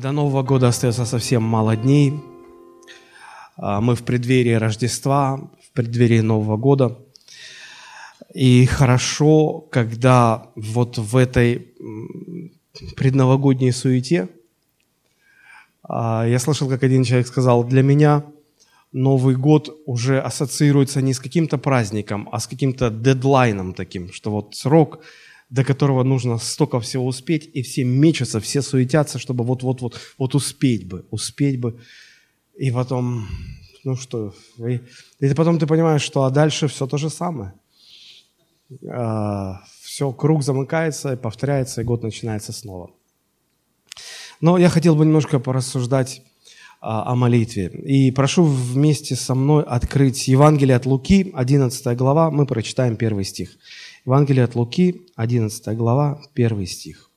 До Нового года остается совсем мало дней. А, мы в преддверии Рождества, в преддверии Нового года. И хорошо, когда вот в этой предновогодней суете, а, я слышал, как один человек сказал, для меня Новый год уже ассоциируется не с каким-то праздником, а с каким-то дедлайном таким, что вот срок – до которого нужно столько всего успеть, и все мечутся, все суетятся, чтобы вот-вот-вот вот успеть бы, успеть бы. И потом, ну что, и, и потом ты понимаешь, что а дальше все то же самое. А, все, круг замыкается, и повторяется, и год начинается снова. Но я хотел бы немножко порассуждать а, о молитве. И прошу вместе со мной открыть Евангелие от Луки, 11 глава, мы прочитаем первый стих. Евангелие от Луки, 11 глава, 1 стих.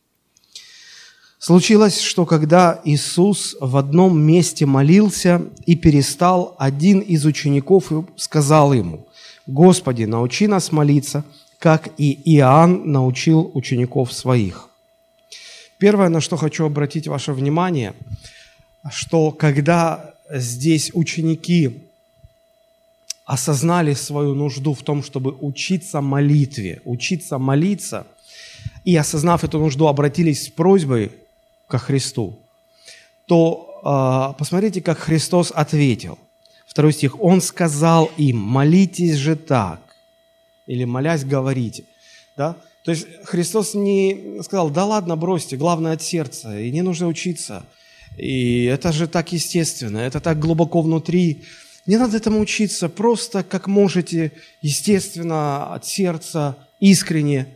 Случилось, что когда Иисус в одном месте молился и перестал, один из учеников сказал ему, «Господи, научи нас молиться, как и Иоанн научил учеников своих». Первое, на что хочу обратить ваше внимание, что когда здесь ученики осознали свою нужду в том, чтобы учиться молитве, учиться молиться, и осознав эту нужду, обратились с просьбой ко Христу, то э, посмотрите, как Христос ответил. Второй стих. Он сказал им, молитесь же так, или молясь, говорите. Да? То есть Христос не сказал, да ладно, бросьте, главное от сердца, и не нужно учиться. И это же так естественно, это так глубоко внутри, не надо этому учиться, просто как можете, естественно, от сердца, искренне.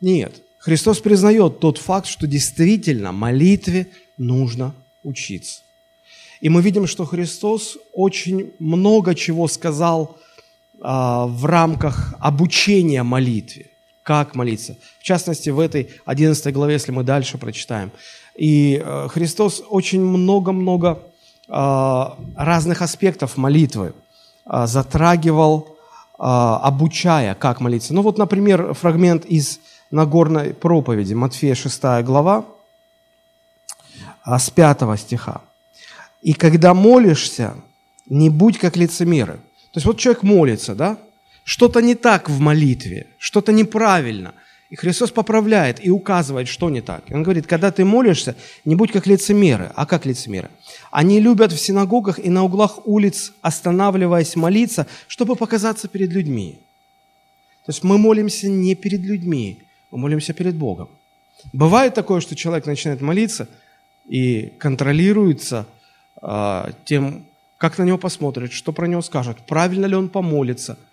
Нет. Христос признает тот факт, что действительно молитве нужно учиться. И мы видим, что Христос очень много чего сказал а, в рамках обучения молитве. Как молиться. В частности, в этой 11 главе, если мы дальше прочитаем. И а, Христос очень много-много разных аспектов молитвы а, затрагивал, а, обучая, как молиться. Ну вот, например, фрагмент из Нагорной проповеди, Матфея 6 глава, с 5 стиха. «И когда молишься, не будь как лицемеры». То есть вот человек молится, да? Что-то не так в молитве, что-то неправильно – и Христос поправляет и указывает, что не так. Он говорит, когда ты молишься, не будь как лицемеры. А как лицемеры? Они любят в синагогах и на углах улиц, останавливаясь молиться, чтобы показаться перед людьми. То есть мы молимся не перед людьми, мы молимся перед Богом. Бывает такое, что человек начинает молиться и контролируется э, тем, как на него посмотрят, что про него скажут, правильно ли он помолится –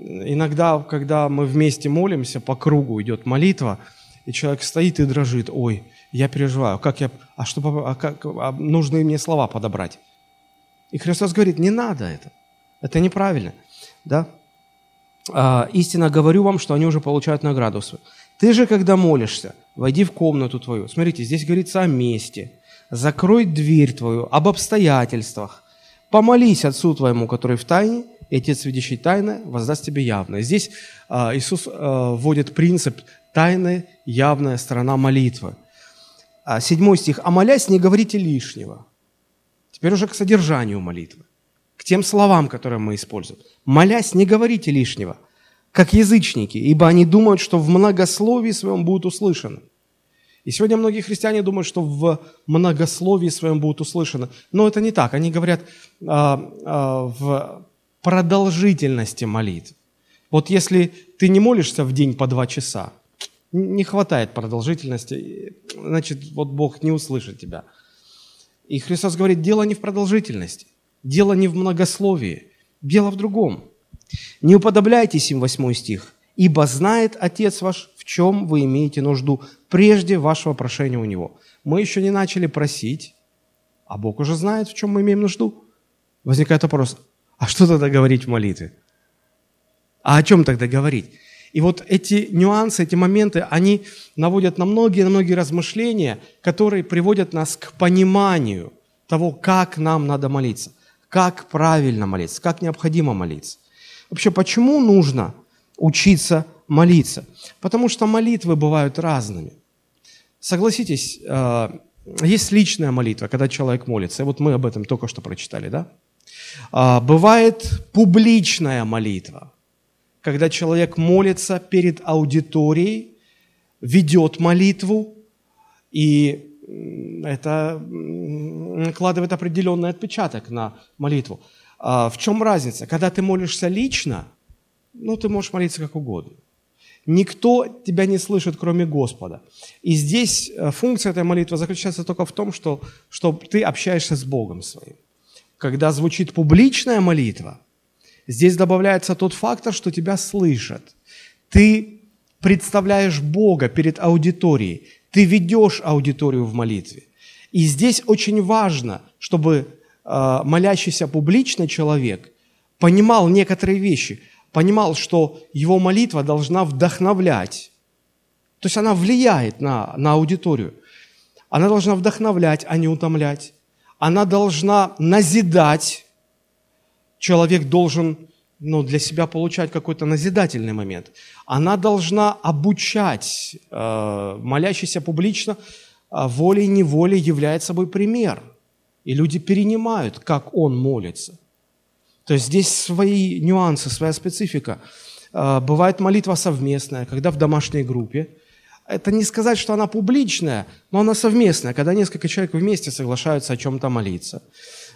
Иногда, когда мы вместе молимся, по кругу идет молитва, и человек стоит и дрожит, ой, я переживаю, как я, а что, а как, а нужны мне слова подобрать. И Христос говорит, не надо это, это неправильно, да? А, истинно говорю вам, что они уже получают награду свою. Ты же, когда молишься, войди в комнату твою. Смотрите, здесь говорится о месте. Закрой дверь твою, об обстоятельствах. Помолись Отцу твоему, который в тайне, и Отец, видящий тайное, воздаст тебе явное. Здесь а, Иисус а, вводит принцип тайная, явная сторона молитвы. А, седьмой стих. «А молясь, не говорите лишнего». Теперь уже к содержанию молитвы, к тем словам, которые мы используем. «Молясь, не говорите лишнего, как язычники, ибо они думают, что в многословии своем будут услышаны». И сегодня многие христиане думают, что в многословии своем будут услышаны. Но это не так. Они говорят а, а, в продолжительности молитв. Вот если ты не молишься в день по два часа, не хватает продолжительности, значит, вот Бог не услышит тебя. И Христос говорит, дело не в продолжительности, дело не в многословии, дело в другом. Не уподобляйтесь им, восьмой стих, ибо знает Отец ваш, в чем вы имеете нужду, прежде вашего прошения у Него. Мы еще не начали просить, а Бог уже знает, в чем мы имеем нужду. Возникает вопрос, а что тогда говорить в молитве? А о чем тогда говорить? И вот эти нюансы, эти моменты, они наводят на многие-многие размышления, которые приводят нас к пониманию того, как нам надо молиться, как правильно молиться, как необходимо молиться. Вообще, почему нужно учиться молиться? Потому что молитвы бывают разными. Согласитесь, э, есть личная молитва, когда человек молится. И вот мы об этом только что прочитали, да? А, бывает публичная молитва, когда человек молится перед аудиторией, ведет молитву, и это накладывает определенный отпечаток на молитву. А в чем разница? Когда ты молишься лично, ну, ты можешь молиться как угодно. Никто тебя не слышит, кроме Господа. И здесь э, функция этой молитвы заключается только в том, что, что ты общаешься с Богом своим. Когда звучит публичная молитва, здесь добавляется тот фактор, что тебя слышат. Ты представляешь Бога перед аудиторией. Ты ведешь аудиторию в молитве. И здесь очень важно, чтобы э, молящийся публично человек понимал некоторые вещи – понимал, что его молитва должна вдохновлять. То есть она влияет на, на аудиторию. Она должна вдохновлять, а не утомлять. Она должна назидать. Человек должен ну, для себя получать какой-то назидательный момент. Она должна обучать. Э, молящийся публично э, волей-неволей является собой пример. И люди перенимают, как он молится. То есть здесь свои нюансы, своя специфика. А, бывает молитва совместная, когда в домашней группе. Это не сказать, что она публичная, но она совместная, когда несколько человек вместе соглашаются о чем-то молиться.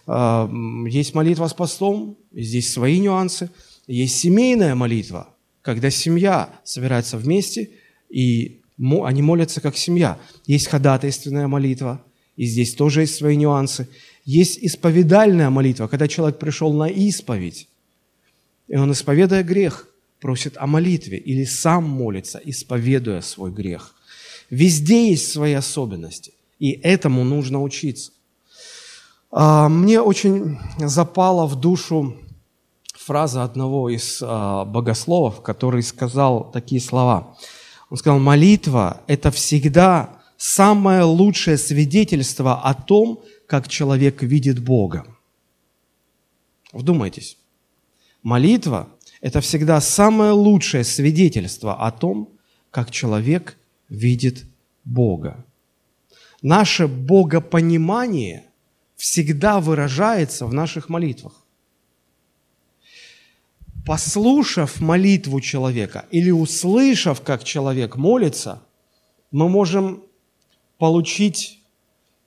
А, есть молитва с постом, здесь свои нюансы. Есть семейная молитва, когда семья собирается вместе, и они молятся как семья. Есть ходатайственная молитва, и здесь тоже есть свои нюансы. Есть исповедальная молитва, когда человек пришел на исповедь, и он, исповедуя грех, просит о молитве или сам молится, исповедуя свой грех. Везде есть свои особенности, и этому нужно учиться. А, мне очень запала в душу фраза одного из а, богословов, который сказал такие слова. Он сказал, молитва – это всегда самое лучшее свидетельство о том, как человек видит Бога. Вдумайтесь. Молитва – это всегда самое лучшее свидетельство о том, как человек видит Бога. Наше богопонимание всегда выражается в наших молитвах. Послушав молитву человека или услышав, как человек молится, мы можем получить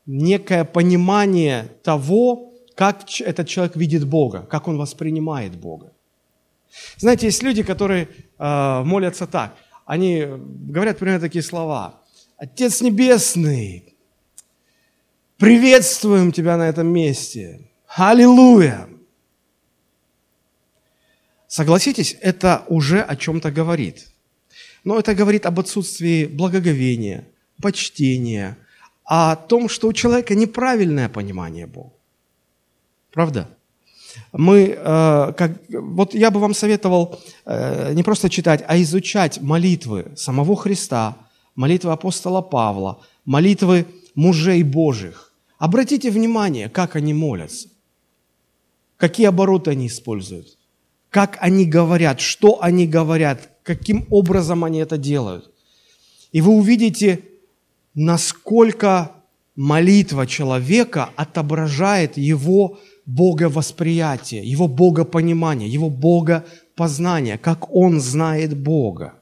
некое понимание того, как этот человек видит Бога, как он воспринимает Бога. Знаете, есть люди, которые э, молятся так. Они говорят примерно такие слова. Отец Небесный, приветствуем Тебя на этом месте. Аллилуйя! Согласитесь, это уже о чем-то говорит. Но это говорит об отсутствии благоговения, почтения, о том, что у человека неправильное понимание Бога. Правда? Мы, э, как, вот я бы вам советовал э, не просто читать, а изучать молитвы самого Христа, молитвы апостола Павла, молитвы мужей Божьих. Обратите внимание, как они молятся, какие обороты они используют, как они говорят, что они говорят, каким образом они это делают. И вы увидите насколько молитва человека отображает его боговосприятие, его богопонимание, его богопознание, как он знает Бога.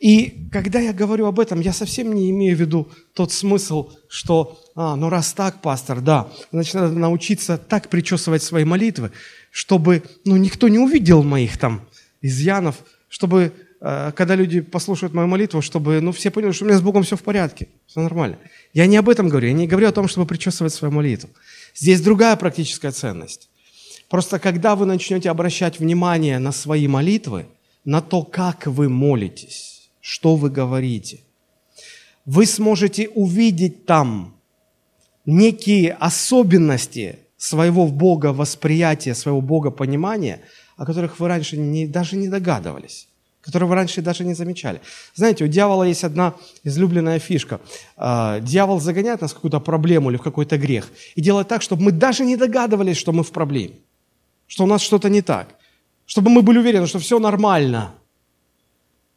И когда я говорю об этом, я совсем не имею в виду тот смысл, что, а, ну раз так, пастор, да, значит, надо научиться так причесывать свои молитвы, чтобы, ну, никто не увидел моих там изъянов, чтобы когда люди послушают мою молитву, чтобы ну, все поняли, что у меня с Богом все в порядке, все нормально. Я не об этом говорю, я не говорю о том, чтобы причесывать свою молитву. Здесь другая практическая ценность. Просто когда вы начнете обращать внимание на свои молитвы, на то, как вы молитесь, что вы говорите, вы сможете увидеть там некие особенности своего Бога восприятия, своего Бога понимания, о которых вы раньше не, даже не догадывались которые вы раньше даже не замечали. Знаете, у дьявола есть одна излюбленная фишка. А, дьявол загоняет нас в какую-то проблему или в какой-то грех и делает так, чтобы мы даже не догадывались, что мы в проблеме, что у нас что-то не так, чтобы мы были уверены, что все нормально.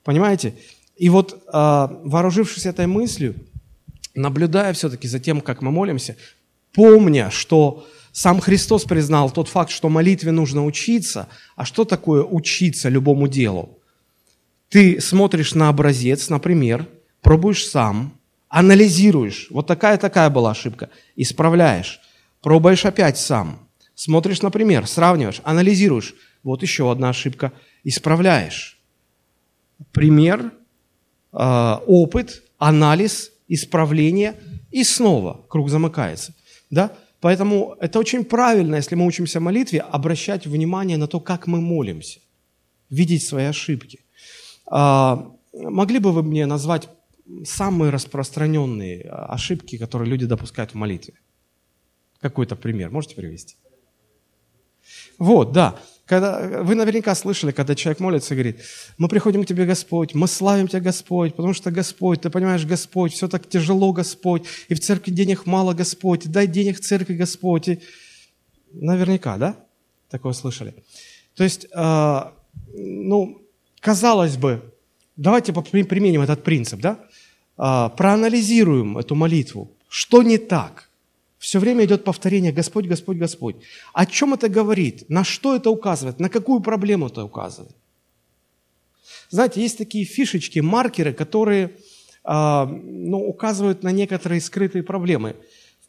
Понимаете? И вот а, вооружившись этой мыслью, наблюдая все-таки за тем, как мы молимся, помня, что сам Христос признал тот факт, что молитве нужно учиться. А что такое учиться любому делу? Ты смотришь на образец, например, пробуешь сам, анализируешь. Вот такая-такая была ошибка. Исправляешь. Пробуешь опять сам. Смотришь, например, сравниваешь, анализируешь. Вот еще одна ошибка. Исправляешь. Пример, э, опыт, анализ, исправление и снова круг замыкается. Да? Поэтому это очень правильно, если мы учимся молитве, обращать внимание на то, как мы молимся, видеть свои ошибки. А, могли бы вы мне назвать самые распространенные ошибки, которые люди допускают в молитве? Какой-то пример можете привести? Вот, да. Когда, вы наверняка слышали, когда человек молится и говорит, мы приходим к Тебе, Господь, мы славим Тебя, Господь, потому что Господь, Ты понимаешь, Господь, все так тяжело, Господь, и в церкви денег мало, Господь, дай денег церкви, Господь. И... Наверняка, да? Такое слышали. То есть, э, ну, казалось бы, давайте применим этот принцип, да? Э, проанализируем эту молитву. Что не так? Все время идет повторение «Господь, Господь, Господь». О чем это говорит? На что это указывает? На какую проблему это указывает? Знаете, есть такие фишечки, маркеры, которые э, ну, указывают на некоторые скрытые проблемы.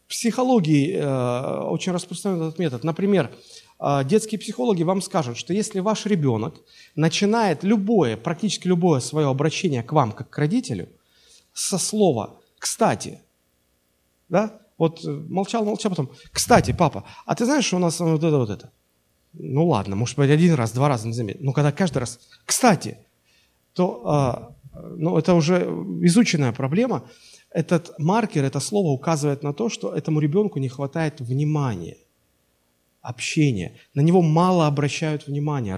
В психологии э, очень распространен этот метод. Например, детские психологи вам скажут, что если ваш ребенок начинает любое, практически любое свое обращение к вам, как к родителю, со слова «кстати», да, вот э, молчал, молчал, потом, кстати, папа, а ты знаешь, что у нас вот это, вот это? Ну ладно, может быть, один раз, два раза не заметил. Но когда каждый раз, кстати, то а, ну, это уже изученная проблема. Этот маркер, это слово указывает на то, что этому ребенку не хватает внимания, общения. На него мало обращают внимания,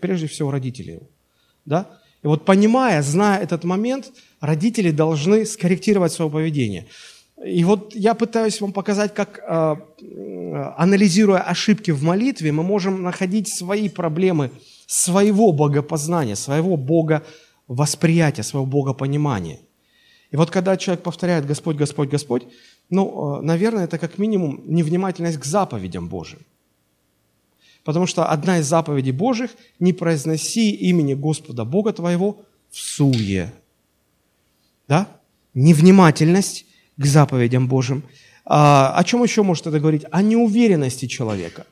прежде всего родители Да? И вот понимая, зная этот момент, родители должны скорректировать свое поведение. И вот я пытаюсь вам показать, как, а, анализируя ошибки в молитве, мы можем находить свои проблемы своего богопознания, своего боговосприятия, своего богопонимания. И вот когда человек повторяет «Господь, Господь, Господь», ну, а, наверное, это как минимум невнимательность к заповедям Божьим. Потому что одна из заповедей Божьих – не произноси имени Господа Бога твоего в суе. Да? Невнимательность к заповедям Божьим. А, о чем еще может это говорить? О неуверенности человека.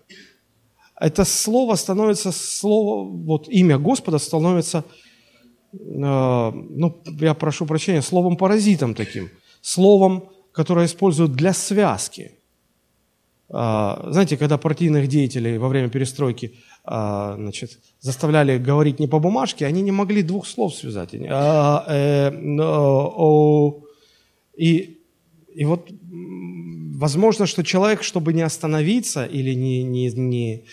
Это слово становится, слово, вот имя Господа становится, э, ну, я прошу прощения, словом-паразитом таким, словом, которое используют для связки. А, знаете, когда партийных деятелей во время перестройки а, значит, заставляли говорить не по бумажке, они не могли двух слов связать. А, э, и и вот возможно, что человек, чтобы не остановиться или не, не, не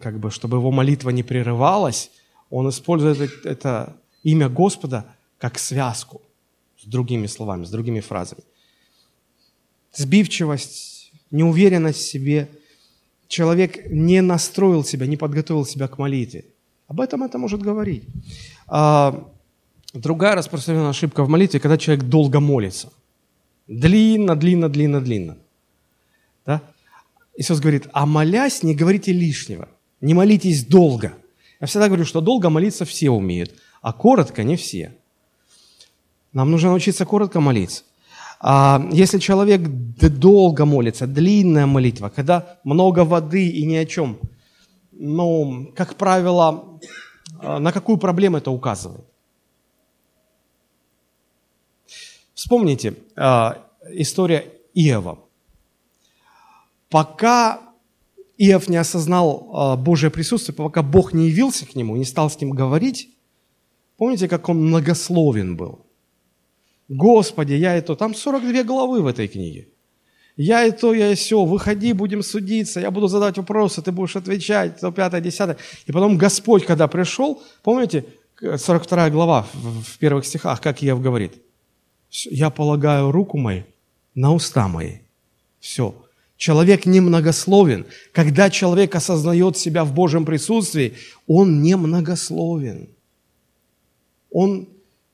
как бы, чтобы его молитва не прерывалась, он использует это имя Господа как связку с другими словами, с другими фразами. Сбивчивость, неуверенность в себе. Человек не настроил себя, не подготовил себя к молитве. Об этом это может говорить. А, другая распространенная ошибка в молитве, когда человек долго молится. Длинно, длинно, длинно, длинно. Да? Иисус говорит, а молясь, не говорите лишнего, не молитесь долго. Я всегда говорю, что долго молиться все умеют, а коротко не все. Нам нужно научиться коротко молиться. А если человек долго молится, длинная молитва, когда много воды и ни о чем, ну, как правило, а, на какую проблему это указывает? Вспомните э, история Иова. Пока Иов не осознал Божье присутствие, пока Бог не явился к нему, не стал с ним говорить, помните, как он многословен был? Господи, я это... Там 42 главы в этой книге. Я и то, я и все, выходи, будем судиться, я буду задать вопросы, ты будешь отвечать, то пятое, десятое. И потом Господь, когда пришел, помните, 42 глава в первых стихах, как Иов говорит – я полагаю руку мою на уста мои. Все. Человек немногословен. Когда человек осознает себя в Божьем присутствии, он немногословен. Он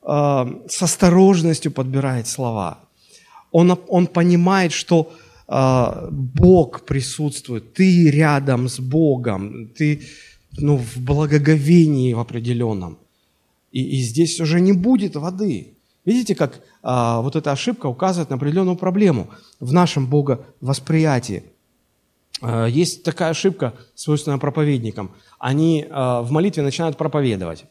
э, с осторожностью подбирает слова. Он, он понимает, что э, Бог присутствует, ты рядом с Богом, ты ну, в благоговении в определенном. И, и здесь уже не будет воды. Видите, как а, вот эта ошибка указывает на определенную проблему в нашем боговосприятии. А, есть такая ошибка, свойственная проповедникам. Они а, в молитве начинают проповедовать.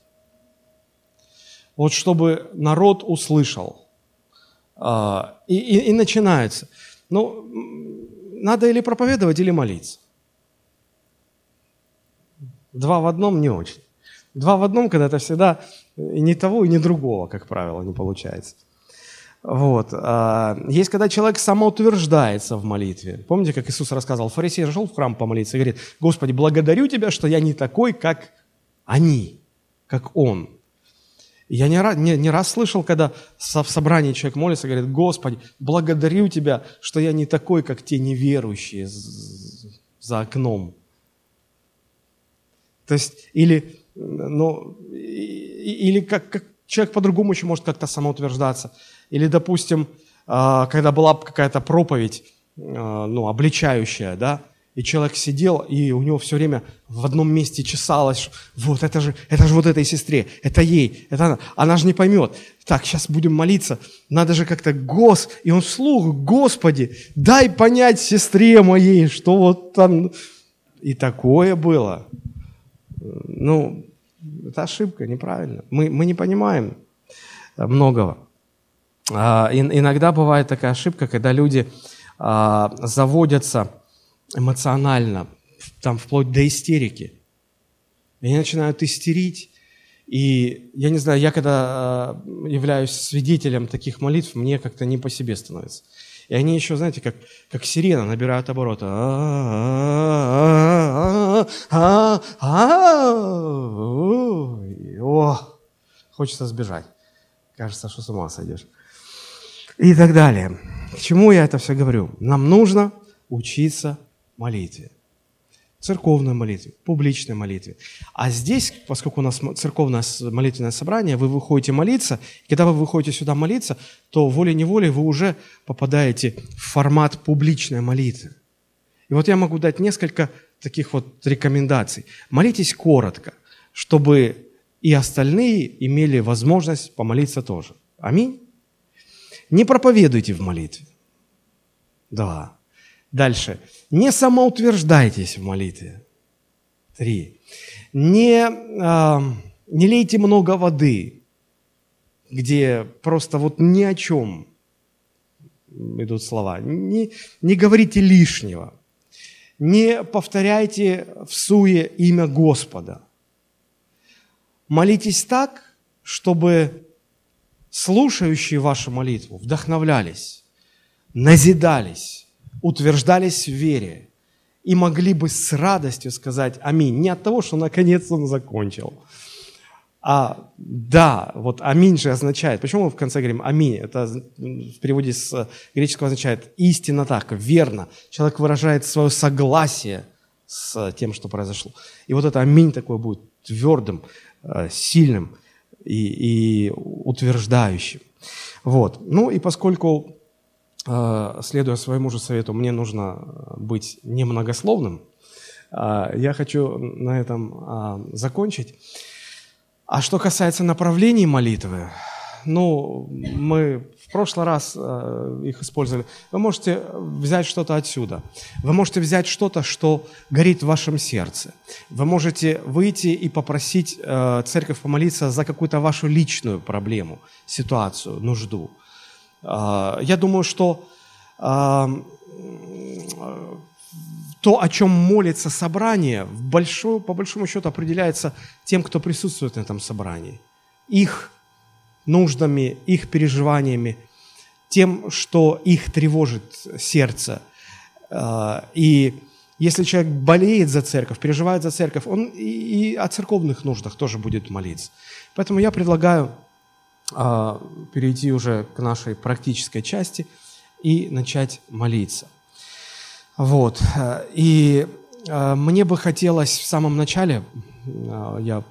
Вот чтобы народ услышал. А, и, и, и начинается. Ну, надо или проповедовать, или молиться. Два в одном не очень. Два в одном, когда это всегда ни того, и ни другого, как правило, не получается. Вот. А, есть, когда человек самоутверждается в молитве. Помните, как Иисус рассказывал, фарисей шел в храм помолиться и говорит, «Господи, благодарю Тебя, что я не такой, как они, как Он». Я не раз, не, не раз слышал, когда в собрании человек молится, говорит, «Господи, благодарю Тебя, что я не такой, как те неверующие за окном». То есть, или, ну, или как, как человек по-другому еще может как-то самоутверждаться. Или, допустим, а, когда была какая-то проповедь, а, ну, обличающая, да, и человек сидел, и у него все время в одном месте чесалось, вот это же, это же вот этой сестре, это ей, это она, она же не поймет. Так, сейчас будем молиться, надо же как-то Гос, и он вслух, Господи, дай понять сестре моей, что вот там... И такое было ну, это ошибка, неправильно. Мы, мы не понимаем многого. А, иногда бывает такая ошибка, когда люди а, заводятся эмоционально, там вплоть до истерики. И они начинают истерить. И я не знаю, я когда а, являюсь свидетелем таких молитв, мне как-то не по себе становится. И они еще, знаете, как, как сирена набирают обороты. О, хочется сбежать. Кажется, что с ума сойдешь. И так далее. К чему я это все говорю? Нам нужно учиться молитве церковной молитве, публичной молитве. А здесь, поскольку у нас церковное молитвенное собрание, вы выходите молиться, и когда вы выходите сюда молиться, то волей-неволей вы уже попадаете в формат публичной молитвы. И вот я могу дать несколько таких вот рекомендаций. Молитесь коротко, чтобы и остальные имели возможность помолиться тоже. Аминь. Не проповедуйте в молитве. Да. Дальше. Не самоутверждайтесь в молитве. Три. Не, э, не лейте много воды, где просто вот ни о чем идут слова. Не, не говорите лишнего. Не повторяйте в суе имя Господа. Молитесь так, чтобы слушающие вашу молитву вдохновлялись, назидались, утверждались в вере и могли бы с радостью сказать «Аминь». Не от того, что наконец он закончил, а да, вот «Аминь» же означает, почему мы в конце говорим «Аминь»? Это в переводе с греческого означает «истинно так», «верно». Человек выражает свое согласие с тем, что произошло. И вот это «Аминь» такое будет твердым, э, сильным и, и утверждающим. Вот. Ну и поскольку следуя своему же совету, мне нужно быть немногословным. Э, я хочу на этом э, закончить. А что касается направлений молитвы, ну, мы в прошлый раз их использовали. Вы можете взять что-то отсюда. Вы можете взять что-то, что горит в вашем сердце. Вы можете выйти и попросить церковь помолиться за какую-то вашу личную проблему, ситуацию, нужду. А, я думаю, что а, то, о чем молится собрание, по большому счету определяется тем, кто присутствует на этом собрании. Их нуждами, их переживаниями, тем, что их тревожит сердце. А, и если человек болеет за церковь, переживает за церковь, он и о церковных нуждах тоже будет молиться. Поэтому я предлагаю перейти уже к нашей практической части и начать молиться. Вот. И а, мне бы хотелось в самом начале, а, я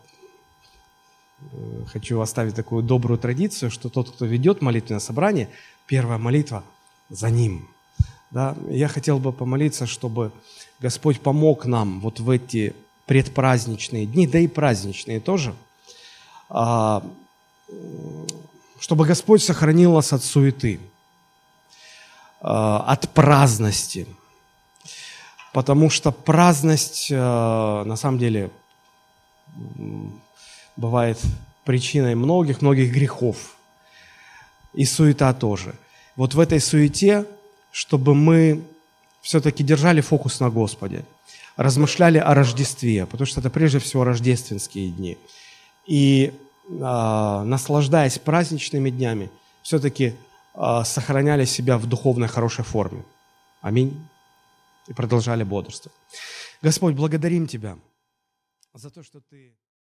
э, хочу оставить такую добрую традицию, что тот, кто ведет молитвенное собрание, первая молитва за Ним. Да? Я хотел бы помолиться, чтобы Господь помог нам вот в эти предпраздничные дни, да и праздничные тоже, а, чтобы Господь сохранил нас от суеты, а, от праздности. Потому что праздность, а, на самом деле, бывает причиной многих-многих грехов. И суета тоже. Вот в этой суете, чтобы мы все-таки держали фокус на Господе, размышляли о Рождестве, потому что это прежде всего рождественские дни. И э, наслаждаясь праздничными днями, все-таки э, сохраняли себя в духовной хорошей форме. Аминь. И продолжали бодрствовать. Господь, благодарим Тебя за то, что Ты...